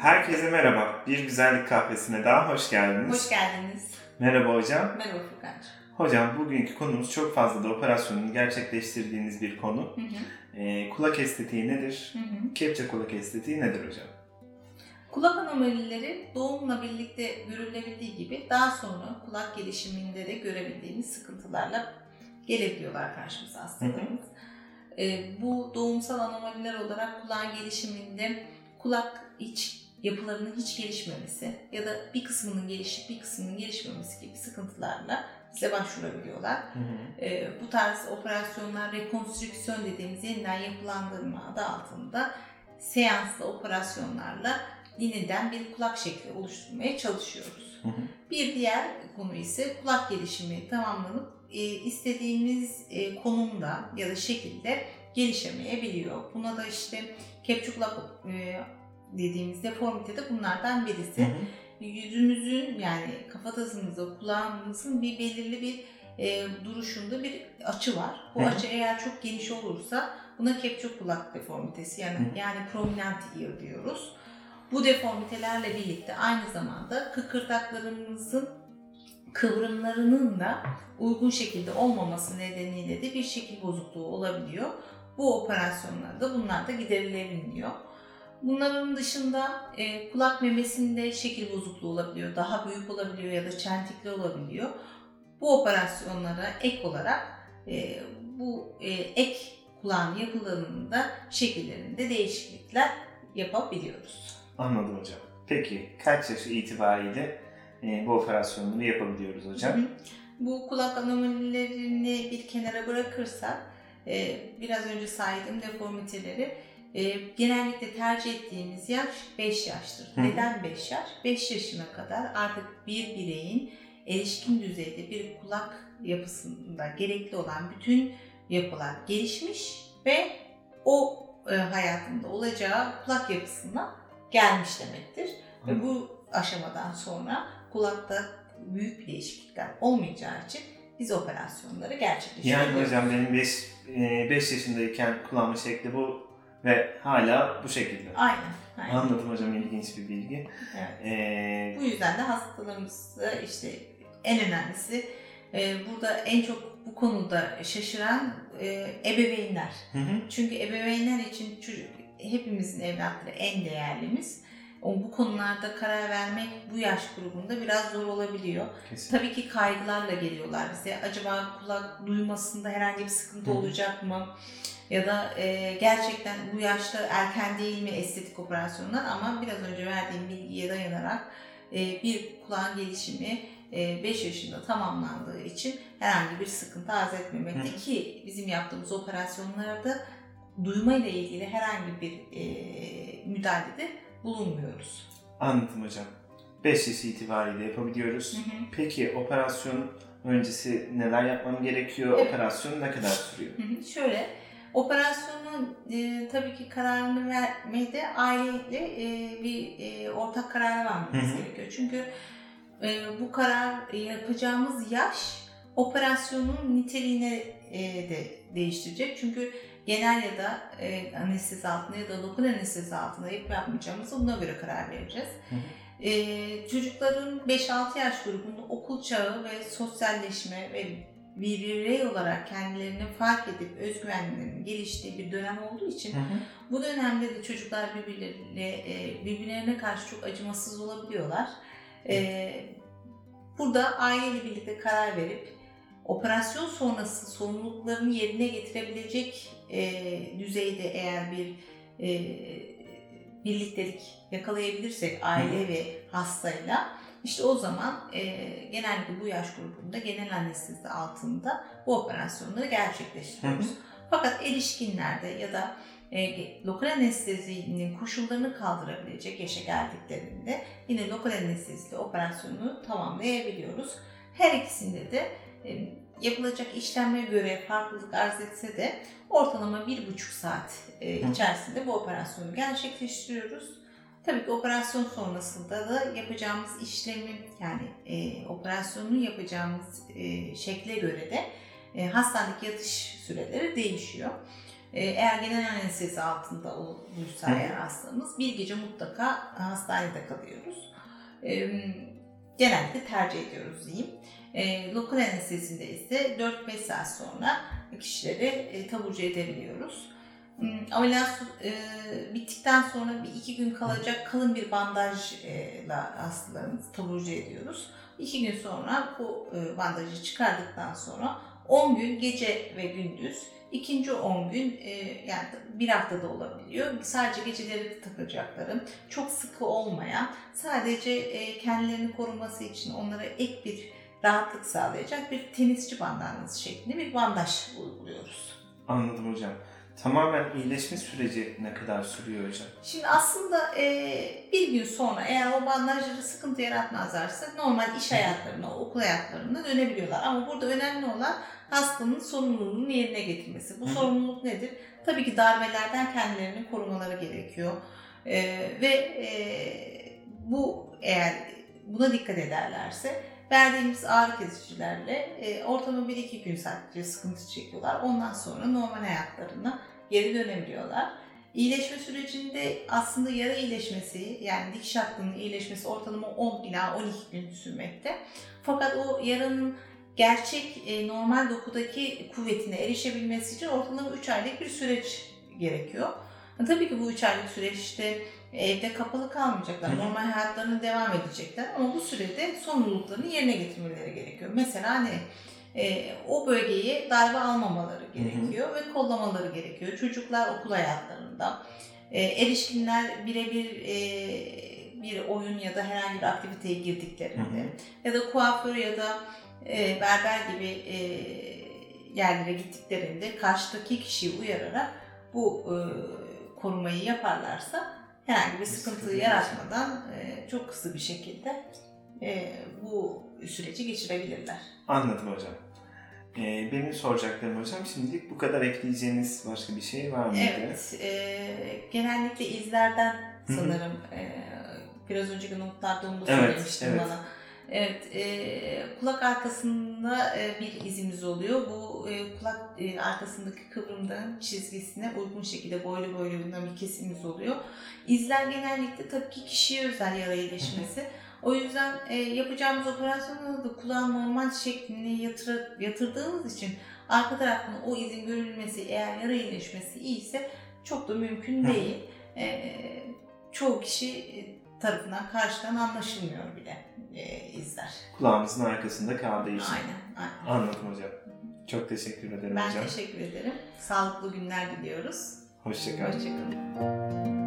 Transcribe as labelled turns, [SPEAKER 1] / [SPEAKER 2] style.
[SPEAKER 1] Herkese merhaba. Bir güzellik kahvesine daha hoş geldiniz.
[SPEAKER 2] Hoş geldiniz.
[SPEAKER 1] Merhaba hocam.
[SPEAKER 2] Merhaba Furkan'cığım.
[SPEAKER 1] Hocam bugünkü konumuz çok fazla da operasyonunu gerçekleştirdiğiniz bir konu.
[SPEAKER 2] Hı hı.
[SPEAKER 1] Ee, kulak estetiği nedir?
[SPEAKER 2] Hı hı.
[SPEAKER 1] Kepçe kulak estetiği nedir hocam?
[SPEAKER 2] Kulak anomalileri doğumla birlikte görülebildiği gibi daha sonra kulak gelişiminde de görebildiğimiz sıkıntılarla gelebiliyorlar karşımıza hastalarımız. Ee, bu doğumsal anomaliler olarak kulağın gelişiminde kulak iç yapılarının hiç gelişmemesi ya da bir kısmının gelişip bir kısmının gelişmemesi gibi sıkıntılarla bize başvurabiliyorlar.
[SPEAKER 1] Hı hı.
[SPEAKER 2] Ee, bu tarz operasyonlar rekonstrüksiyon dediğimiz yeniden yapılandırma adı altında seanslı operasyonlarla yeniden bir kulak şekli oluşturmaya çalışıyoruz.
[SPEAKER 1] Hı hı.
[SPEAKER 2] Bir diğer konu ise kulak gelişimi tamamlanıp e, istediğimiz e, konumda ya da şekilde gelişemeyebiliyor. Buna da işte kepçe kulak e, dediğimiz deformite de bunlardan birisi
[SPEAKER 1] Hı hı.
[SPEAKER 2] yüzümüzün yani kafatasımızda kulağımızın bir belirli bir e, duruşunda bir açı var. Bu
[SPEAKER 1] hı.
[SPEAKER 2] açı eğer çok geniş olursa buna kepçe kulak deformitesi yani
[SPEAKER 1] Hı.
[SPEAKER 2] yani prominent ear diyoruz. Bu deformitelerle birlikte aynı zamanda kıkırdaklarımızın kıvrımlarının da uygun şekilde olmaması nedeniyle de bir şekil bozukluğu olabiliyor. Bu operasyonlarda bunlar da giderilebiliyor. Bunların dışında e, kulak memesinde şekil bozukluğu olabiliyor, daha büyük olabiliyor ya da çentikli olabiliyor. Bu operasyonlara ek olarak e, bu e, ek kulağın yapılarında şekillerinde değişiklikler yapabiliyoruz.
[SPEAKER 1] Anladım hocam. Peki kaç yaş itibariyle e, bu operasyonları yapabiliyoruz hocam?
[SPEAKER 2] Hı hı. Bu kulak anomalilerini bir kenara bırakırsak e, biraz önce saydığım deformiteleri e, genellikle tercih ettiğimiz yaş 5 yaştır.
[SPEAKER 1] Hı.
[SPEAKER 2] Neden 5 yaş? 5 yaşına kadar artık bir bireyin erişkin düzeyde bir kulak yapısında gerekli olan bütün yapılar gelişmiş ve o e, hayatında olacağı kulak yapısına gelmiş demektir. Ve
[SPEAKER 1] Hı.
[SPEAKER 2] bu aşamadan sonra kulakta büyük değişiklikler olmayacağı için biz operasyonları gerçekleştiriyoruz.
[SPEAKER 1] Yani hocam benim 5 yaşındayken kulağımın şekli bu ve hala bu şekilde.
[SPEAKER 2] Aynen. aynen.
[SPEAKER 1] Anladım hocam ilginç bir bilgi.
[SPEAKER 2] Evet.
[SPEAKER 1] Ee,
[SPEAKER 2] Bu yüzden de hastalarımızda işte en önemlisi e, burada en çok bu konuda şaşıran e, ebeveynler.
[SPEAKER 1] hı hı.
[SPEAKER 2] Çünkü ebeveynler için çocuk, hepimizin evlatları en değerlimiz. O bu konularda karar vermek bu yaş grubunda biraz zor olabiliyor.
[SPEAKER 1] Kesin.
[SPEAKER 2] Tabii ki kaygılarla geliyorlar bize. Acaba kulak duymasında herhangi bir sıkıntı
[SPEAKER 1] hı.
[SPEAKER 2] olacak mı? Ya da e, gerçekten bu yaşta erken değil mi estetik operasyonlar? Ama biraz önce verdiğim bilgiye dayanarak e, bir kulağın gelişimi 5 yaşında tamamlandığı için herhangi bir sıkıntı arz etmemekte
[SPEAKER 1] Hı.
[SPEAKER 2] ki bizim yaptığımız operasyonlarda duyma ile ilgili herhangi bir e, müdahalede bulunmuyoruz.
[SPEAKER 1] Anladım hocam. 5 yaş itibariyle yapabiliyoruz. Peki operasyon öncesi neler yapmam gerekiyor?
[SPEAKER 2] Evet.
[SPEAKER 1] Operasyon ne kadar sürüyor?
[SPEAKER 2] Hı hı. Şöyle, operasyonun e, tabii ki kararını vermede aileyle e, bir e, ortak karar vermemiz gerekiyor. Çünkü e, bu karar e, yapacağımız yaş operasyonun niteliğine e, de değiştirecek. Çünkü genel ya da e, anestezi altında ya da lokal anestezi altında yapıp yapmayacağımızı buna göre karar vereceğiz.
[SPEAKER 1] Hı hı.
[SPEAKER 2] E, çocukların 5-6 yaş grubunda okul çağı ve sosyalleşme ve bir birey olarak kendilerini fark edip özgüvenlerinin geliştiği bir dönem olduğu için
[SPEAKER 1] Hı hı.
[SPEAKER 2] bu dönemde de çocuklar birbirlerine, e, birbirlerine karşı çok acımasız olabiliyorlar. E, Burada aileyle birlikte karar verip operasyon sonrası sorumluluklarını yerine getirebilecek e, düzeyde eğer bir e, birliktelik yakalayabilirsek aile ve hastayla işte o zaman e, genellikle bu yaş grubunda genel anestezi altında bu operasyonları gerçekleştiriyoruz.
[SPEAKER 1] Hı.
[SPEAKER 2] Fakat erişkinlerde ya da e, lokal anestezinin koşullarını kaldırabilecek yaşa geldiklerinde yine lokal anesteziyle operasyonu tamamlayabiliyoruz. Her ikisinde de e, yapılacak işleme göre farklılık arz etse de ortalama bir buçuk saat e, içerisinde bu operasyonu gerçekleştiriyoruz. Tabii ki operasyon sonrasında da yapacağımız işlemi yani e, operasyonu yapacağımız e, şekle göre de e, hastanedeki yatış süreleri değişiyor. E, eğer genel anestezi altında olursa eğer hastamız bir gece mutlaka hastanede kalıyoruz. E, genellikle tercih ediyoruz diyeyim. E, lokal anestezinde ise 4-5 saat sonra kişileri e, taburcu edebiliyoruz. Hmm, Ameliyat e, bittikten sonra bir iki gün kalacak kalın bir bandajla hastalarımızı taburcu ediyoruz. İki gün sonra bu e, bandajı çıkardıktan sonra 10 gün gece ve gündüz, ikinci 10 gün e, yani bir haftada olabiliyor. Sadece geceleri takacakları, çok sıkı olmayan, sadece e, kendilerini koruması için onlara ek bir rahatlık sağlayacak bir tenisçi bandajı şeklinde bir bandaj uyguluyoruz.
[SPEAKER 1] Anladım hocam. Tamamen iyileşme süreci ne kadar sürüyor hocam?
[SPEAKER 2] Şimdi aslında e, bir gün sonra eğer o bandajları sıkıntı yaratmazlarsa normal iş hayatlarına, okul hayatlarına dönebiliyorlar. Ama burada önemli olan hastanın sorumluluğunu yerine getirmesi. Bu
[SPEAKER 1] Hı
[SPEAKER 2] sorumluluk nedir? Tabii ki darbelerden kendilerini korumaları gerekiyor. E, ve e, bu eğer buna dikkat ederlerse verdiğimiz ağrı kesicilerle e, ortalama 1-2 gün sadece sıkıntı çekiyorlar. Ondan sonra normal hayatlarına geri dönebiliyorlar. İyileşme sürecinde aslında yara iyileşmesi yani dikiş hattının iyileşmesi ortalama 10 ila 12 gün sürmekte. Fakat o yaranın gerçek e, normal dokudaki kuvvetine erişebilmesi için ortalama 3 aylık bir süreç gerekiyor. Tabii ki bu 3 aylık süreçte evde kapalı kalmayacaklar.
[SPEAKER 1] Hı hı.
[SPEAKER 2] Normal hayatlarına devam edecekler ama bu sürede sorumluluklarını yerine getirmeleri gerekiyor. Mesela ne? e, o bölgeyi darbe almamaları gerekiyor ve kollamaları gerekiyor. Çocuklar okul hayatlarında, e, erişkinler birebir e, bir oyun ya da herhangi bir aktiviteye girdiklerinde
[SPEAKER 1] Hı hı.
[SPEAKER 2] ya da kuaför ya da e, berber gibi e, yerlere gittiklerinde karşıdaki kişiyi uyararak bu e, korumayı yaparlarsa herhangi bir sıkıntı yaratmadan e, çok kısa bir şekilde e, bu süreci geçirebilirler.
[SPEAKER 1] Anladım hocam. Ee, benim soracaklarım hocam şimdilik bu kadar ekleyeceğiniz başka bir şey var mıydı?
[SPEAKER 2] Evet, e, genellikle izlerden sanırım e, biraz önceki notlarda onu da
[SPEAKER 1] Evet,
[SPEAKER 2] söylemiştin
[SPEAKER 1] evet.
[SPEAKER 2] bana. Evet, e, kulak arkasında e, bir izimiz oluyor. Bu e, kulak e, arkasındaki kıvrımdan çizgisine uygun şekilde boylu boyluğundan bir kesimimiz oluyor. İzler genellikle tabii ki kişiye özel yara iyileşmesi. O yüzden e, yapacağımız operasyonda da kulağın normal şekline yatır, yatırdığımız için arka taraftan o izin görülmesi eğer yara iyileşmesi iyiyse çok da mümkün değil. E, çoğu kişi e, tarafından karşıdan anlaşılmıyor bile e, izler.
[SPEAKER 1] Kulağımızın arkasında kaldığı için.
[SPEAKER 2] Aynen, aynen.
[SPEAKER 1] Anladım hocam. Çok teşekkür ederim
[SPEAKER 2] Ben
[SPEAKER 1] hocam.
[SPEAKER 2] teşekkür ederim. Sağlıklı günler diliyoruz.
[SPEAKER 1] Hoşçakalın.
[SPEAKER 2] Hoşçakalın.